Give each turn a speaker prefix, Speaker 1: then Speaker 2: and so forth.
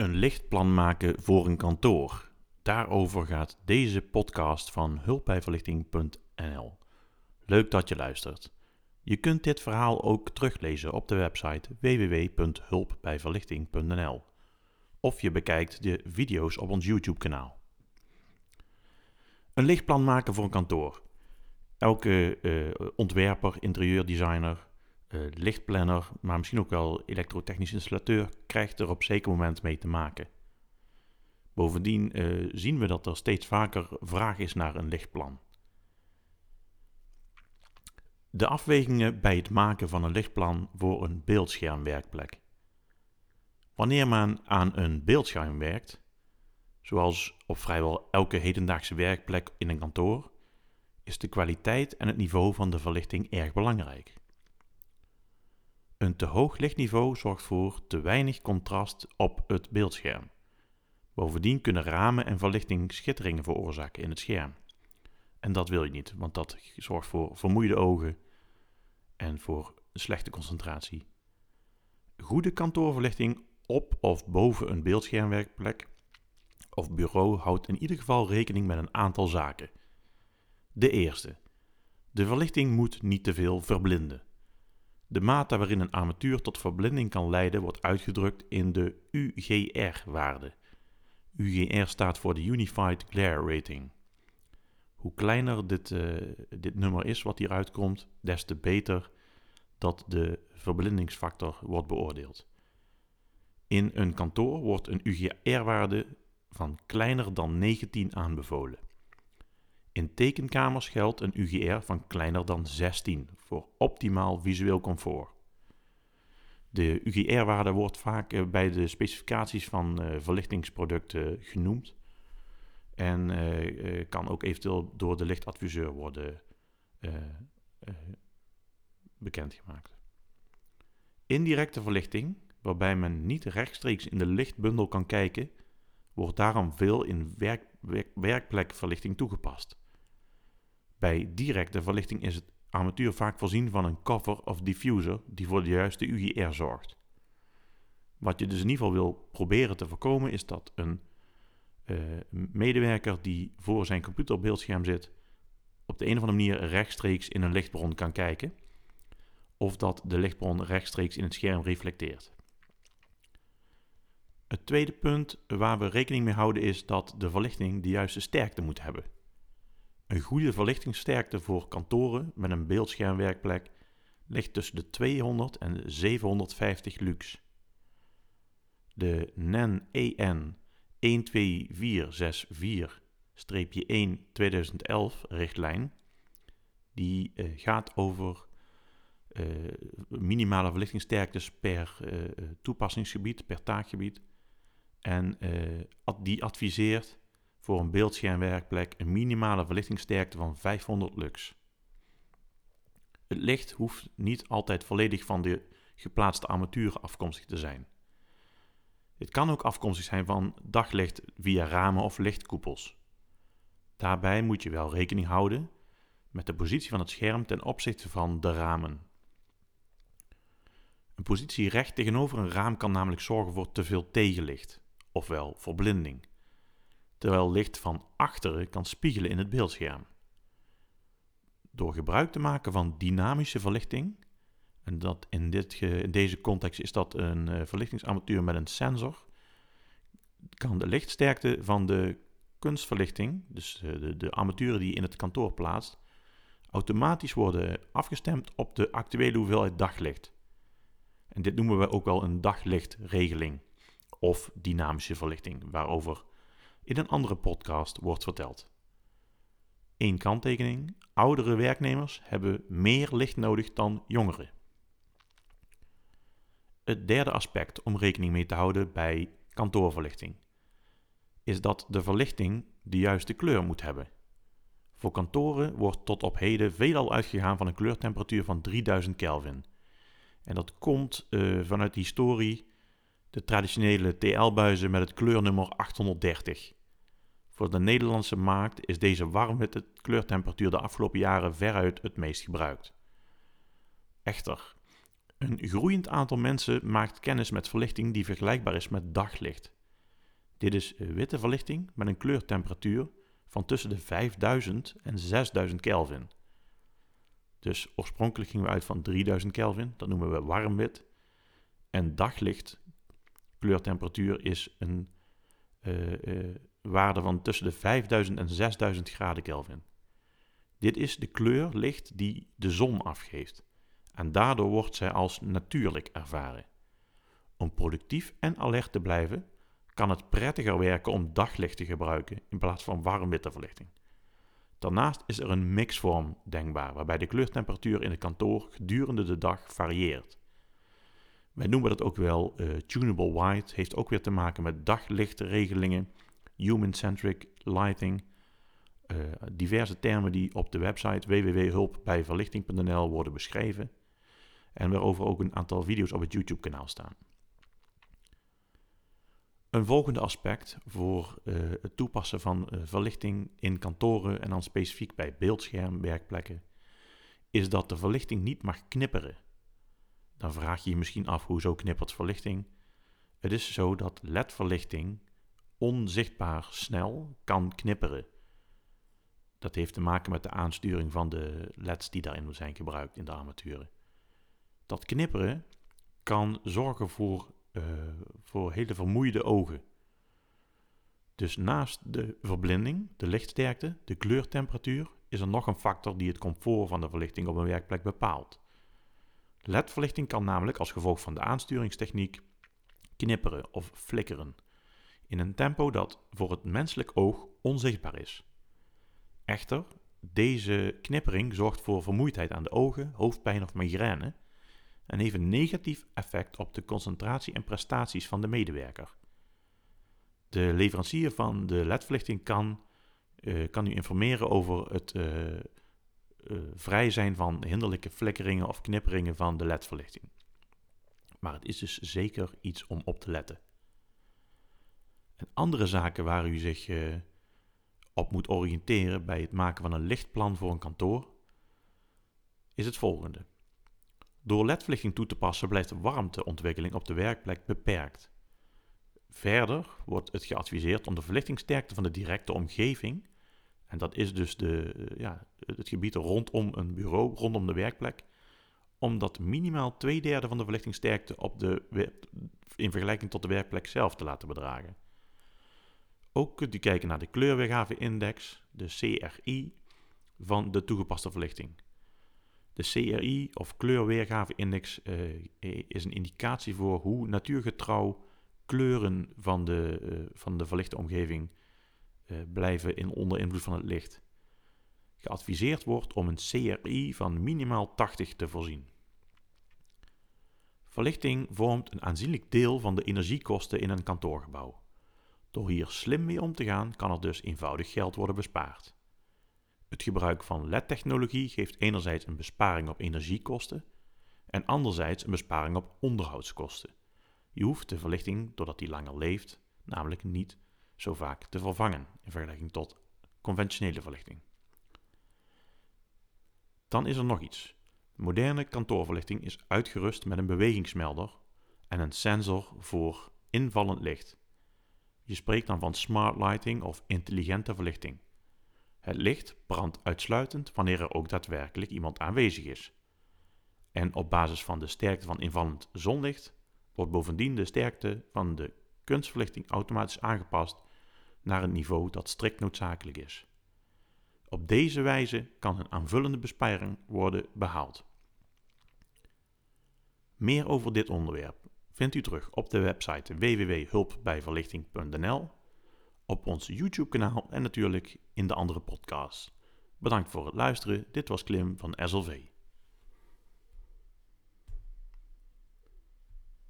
Speaker 1: Een lichtplan maken voor een kantoor. Daarover gaat deze podcast van hulpbijverlichting.nl. Leuk dat je luistert. Je kunt dit verhaal ook teruglezen op de website www.hulpbijverlichting.nl of je bekijkt de video's op ons YouTube-kanaal. Een lichtplan maken voor een kantoor. Elke uh, ontwerper, interieurdesigner, uh, lichtplanner, maar misschien ook wel elektrotechnisch installateur, krijgt er op zeker moment mee te maken. Bovendien uh, zien we dat er steeds vaker vraag is naar een lichtplan. De afwegingen bij het maken van een lichtplan voor een beeldschermwerkplek. Wanneer men aan een beeldscherm werkt, zoals op vrijwel elke hedendaagse werkplek in een kantoor, is de kwaliteit en het niveau van de verlichting erg belangrijk. Een te hoog lichtniveau zorgt voor te weinig contrast op het beeldscherm. Bovendien kunnen ramen en verlichting schitteringen veroorzaken in het scherm. En dat wil je niet, want dat zorgt voor vermoeide ogen en voor slechte concentratie. Goede kantoorverlichting op of boven een beeldschermwerkplek of bureau houdt in ieder geval rekening met een aantal zaken. De eerste. De verlichting moet niet te veel verblinden. De mate waarin een armatuur tot verblinding kan leiden wordt uitgedrukt in de UGR-waarde. UGR staat voor de Unified Glare Rating. Hoe kleiner dit, uh, dit nummer is wat hieruit komt, des te beter dat de verblindingsfactor wordt beoordeeld. In een kantoor wordt een UGR-waarde van kleiner dan 19 aanbevolen. In tekenkamers geldt een UGR van kleiner dan 16 voor optimaal visueel comfort. De UGR-waarde wordt vaak eh, bij de specificaties van uh, verlichtingsproducten genoemd en uh, kan ook eventueel door de lichtadviseur worden bekendgemaakt. Indirecte verlichting, waarbij men niet rechtstreeks in de lichtbundel kan kijken, wordt daarom veel in werk, werkplekverlichting toegepast. Bij directe verlichting is het armatuur vaak voorzien van een cover of diffuser die voor de juiste UGR zorgt. Wat je dus in ieder geval wil proberen te voorkomen is dat een uh, medewerker die voor zijn computerbeeldscherm zit op de een of andere manier rechtstreeks in een lichtbron kan kijken of dat de lichtbron rechtstreeks in het scherm reflecteert. Het tweede punt waar we rekening mee houden is dat de verlichting de juiste sterkte moet hebben. Een goede verlichtingssterkte voor kantoren met een beeldschermwerkplek ligt tussen de 200 en 750 lux. De NEN EN 12464-1 2011 richtlijn die uh, gaat over uh, minimale verlichtingssterktes per uh, toepassingsgebied, per taakgebied. En die adviseert voor een beeldschermwerkplek een minimale verlichtingssterkte van 500 lux. Het licht hoeft niet altijd volledig van de geplaatste armatuur afkomstig te zijn. Dit kan ook afkomstig zijn van daglicht via ramen of lichtkoepels. Daarbij moet je wel rekening houden met de positie van het scherm ten opzichte van de ramen. Een positie recht tegenover een raam kan namelijk zorgen voor te veel tegenlicht, ofwel verblinding terwijl licht van achteren kan spiegelen in het beeldscherm. Door gebruik te maken van dynamische verlichting, en dat in, dit in deze context is dat een uh, verlichtingsarmatuur met een sensor, kan de lichtsterkte van de kunstverlichting, dus uh, de, de armatuur die je in het kantoor plaatst, automatisch worden afgestemd op de actuele hoeveelheid daglicht. En dit noemen we ook wel een daglichtregeling of dynamische verlichting, waarover in een andere podcast wordt verteld. Eén kanttekening: oudere werknemers hebben meer licht nodig dan jongeren. Het derde aspect om rekening mee te houden bij kantoorverlichting is dat de verlichting de juiste kleur moet hebben. Voor kantoren wordt tot op heden veelal uitgegaan van een kleurtemperatuur van 3000 Kelvin. En dat komt uh, vanuit de historie de traditionele TL-buizen met het kleurnummer 830. Voor de Nederlandse markt is deze warmwitte kleurtemperatuur de afgelopen jaren veruit het meest gebruikt. Echter, een groeiend aantal mensen maakt kennis met verlichting die vergelijkbaar is met daglicht. Dit is witte verlichting met een kleurtemperatuur van tussen de 5000 en 6000 Kelvin. Dus oorspronkelijk gingen we uit van 3000 Kelvin, dat noemen we warm wit. En daglicht kleurtemperatuur is een uh, uh, waarde van tussen de 5000 en 6000 graden Kelvin. Dit is de kleur licht die de zon afgeeft. En daardoor wordt zij als natuurlijk ervaren. Om productief en alert te blijven, kan het prettiger werken om daglicht te gebruiken in plaats van warmwitte verlichting. Daarnaast is er een mixvorm denkbaar, waarbij de kleurtemperatuur in het kantoor gedurende de dag varieert. Wij noemen dat ook wel uh, tunable white, heeft ook weer te maken met daglichtregelingen, human-centric lighting, uh, diverse termen die op de website www.hulpbijverlichting.nl worden beschreven en waarover ook een aantal video's op het YouTube-kanaal staan. Een volgende aspect voor uh, het toepassen van verlichting in kantoren en dan specifiek bij beeldschermwerkplekken is dat de verlichting niet mag knipperen. Dan vraag je je misschien af hoezo knippert verlichting. Het is zo dat LED-verlichting onzichtbaar snel kan knipperen. Dat heeft te maken met de aansturing van de LED's die daarin zijn gebruikt in de armaturen. Dat knipperen kan zorgen voor uh, voor hele vermoeide ogen. Dus naast de verblinding, de lichtsterkte, de kleurtemperatuur, is er nog een factor die het comfort van de verlichting op een werkplek bepaalt. LED-verlichting kan namelijk als gevolg van de aansturingstechniek knipperen of flikkeren in een tempo dat voor het menselijk oog onzichtbaar is. Echter, deze knippering zorgt voor vermoeidheid aan de ogen, hoofdpijn of migraine en heeft een negatief effect op de concentratie en prestaties van de medewerker. De leverancier van de ledverlichting kan, uh, kan u informeren over het uh, uh, vrij zijn van hinderlijke flikkeringen of knipperingen van de ledverlichting. Maar het is dus zeker iets om op te letten. En andere zaken waar u zich op moet oriënteren bij het maken van een lichtplan voor een kantoor is het volgende. Door ledverlichting toe te passen blijft de warmteontwikkeling op de werkplek beperkt. Verder wordt het geadviseerd om de verlichtingsterkte van de directe omgeving, en dat is dus de, eh, ja, het gebied rondom een bureau, rondom de werkplek, om dat minimaal twee derde van de verlichtingsterkte op de, in vergelijking tot de werkplek zelf te laten bedragen. Ook kunt u kijken naar de kleurweergave-index, de CRI, van de toegepaste verlichting. De CRI of kleurweergave-index uh, is een indicatie voor hoe natuurgetrouw kleuren van de, uh, van de verlichte omgeving blijven in onder invloed van het licht. Geadviseerd wordt om een CRI van minimaal 80 te voorzien. Verlichting vormt een aanzienlijk deel van de energiekosten in een kantoorgebouw. Door hier slim mee om te gaan, kan er dus eenvoudig geld worden bespaard. Het gebruik van LED-technologie geeft enerzijds een besparing op energiekosten en anderzijds een besparing op onderhoudskosten. Je hoeft de verlichting, doordat die langer leeft, namelijk niet zo vaak te vervangen in vergelijking tot conventionele verlichting. Dan is er nog iets. Moderne kantoorverlichting is uitgerust met een bewegingsmelder en een sensor voor invallend licht. Je spreekt dan van smart lighting of intelligente verlichting. Het licht brandt uitsluitend wanneer er ook daadwerkelijk iemand aanwezig is. En op basis van de sterkte van invallend zonlicht wordt bovendien de sterkte van de kunstverlichting automatisch aangepast naar een niveau dat strikt noodzakelijk is. Op deze wijze kan een aanvullende besparing worden behaald. Meer over dit onderwerp vindt u terug op de website www.hulpbijverlichting.nl op ons YouTube-kanaal en natuurlijk in de andere podcasts. Bedankt voor het luisteren. Dit was Klim van SLV.